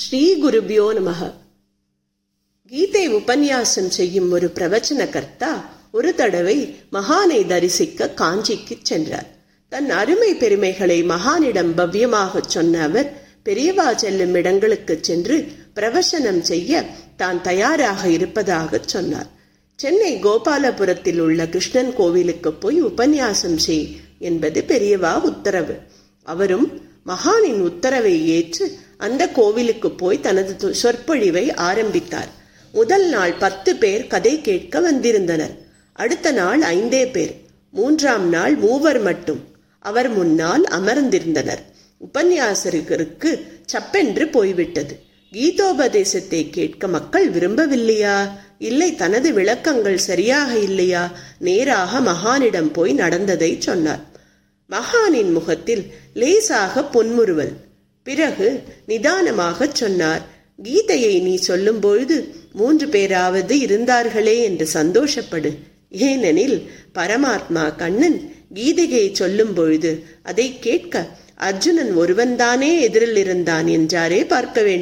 ஸ்ரீ குருபியோ நமக கீதை உபன்யாசம் செய்யும் ஒரு பிரவச்சன கர்த்தா ஒரு தடவை மகானை தரிசிக்க காஞ்சிக்கு சென்றார். தன் அருமை பெருமைகளை மகானிடம் பவ்யமாக சொன்ன அவர் பெரியவா செல்லும் இடங்களுக்கு சென்று பிரவசனம் செய்ய தான் தயாராக இருப்பதாக சொன்னார். சென்னை கோபாலபுரத்தில் உள்ள கிருஷ்ணன் கோவிலுக்கு போய் உபன்யாசம் செய் என்பது பெரியவா உத்தரவு. அவரும் மகானின் உத்தரவை ஏற்று அந்த கோவிலுக்கு போய் தனது சொற்பொழிவை ஆரம்பித்தார். முதல் நாள் பத்து பேர் கதை கேட்க வந்திருந்தனர். அடுத்த நாள் ஐந்தே பேர். மூன்றாம் நாள் மூவர் மட்டும். அவர் முன்னால் அமர்ந்திருந்தனர். உபன்யாசகருக்கு சப்பென்று போய்விட்டது. கீதோபதேசத்தை கேட்க மக்கள் விரும்பவில்லையா? இல்லை தனது விளக்கங்கள் சரியாக இல்லையா? நேராக மகானிடம் போய் நடந்ததை சொன்னார். மகானின் முகத்தில் லேசாக பொன்முறுவல். பிறகு நிதானமாக சொன்னார். கீதையை நீ சொல்லும் பொழுது மூன்று பேராவது இருந்தார்களே என்று சந்தோஷப்படு. ஏனெனில் பரமாத்மா கண்ணன் கீதையை சொல்லும் பொழுது அதை கேட்க அர்ஜுனன் ஒருவன்தானே எதிரில் இருந்தான் என்றாரே பார்க்க வேண்டும்.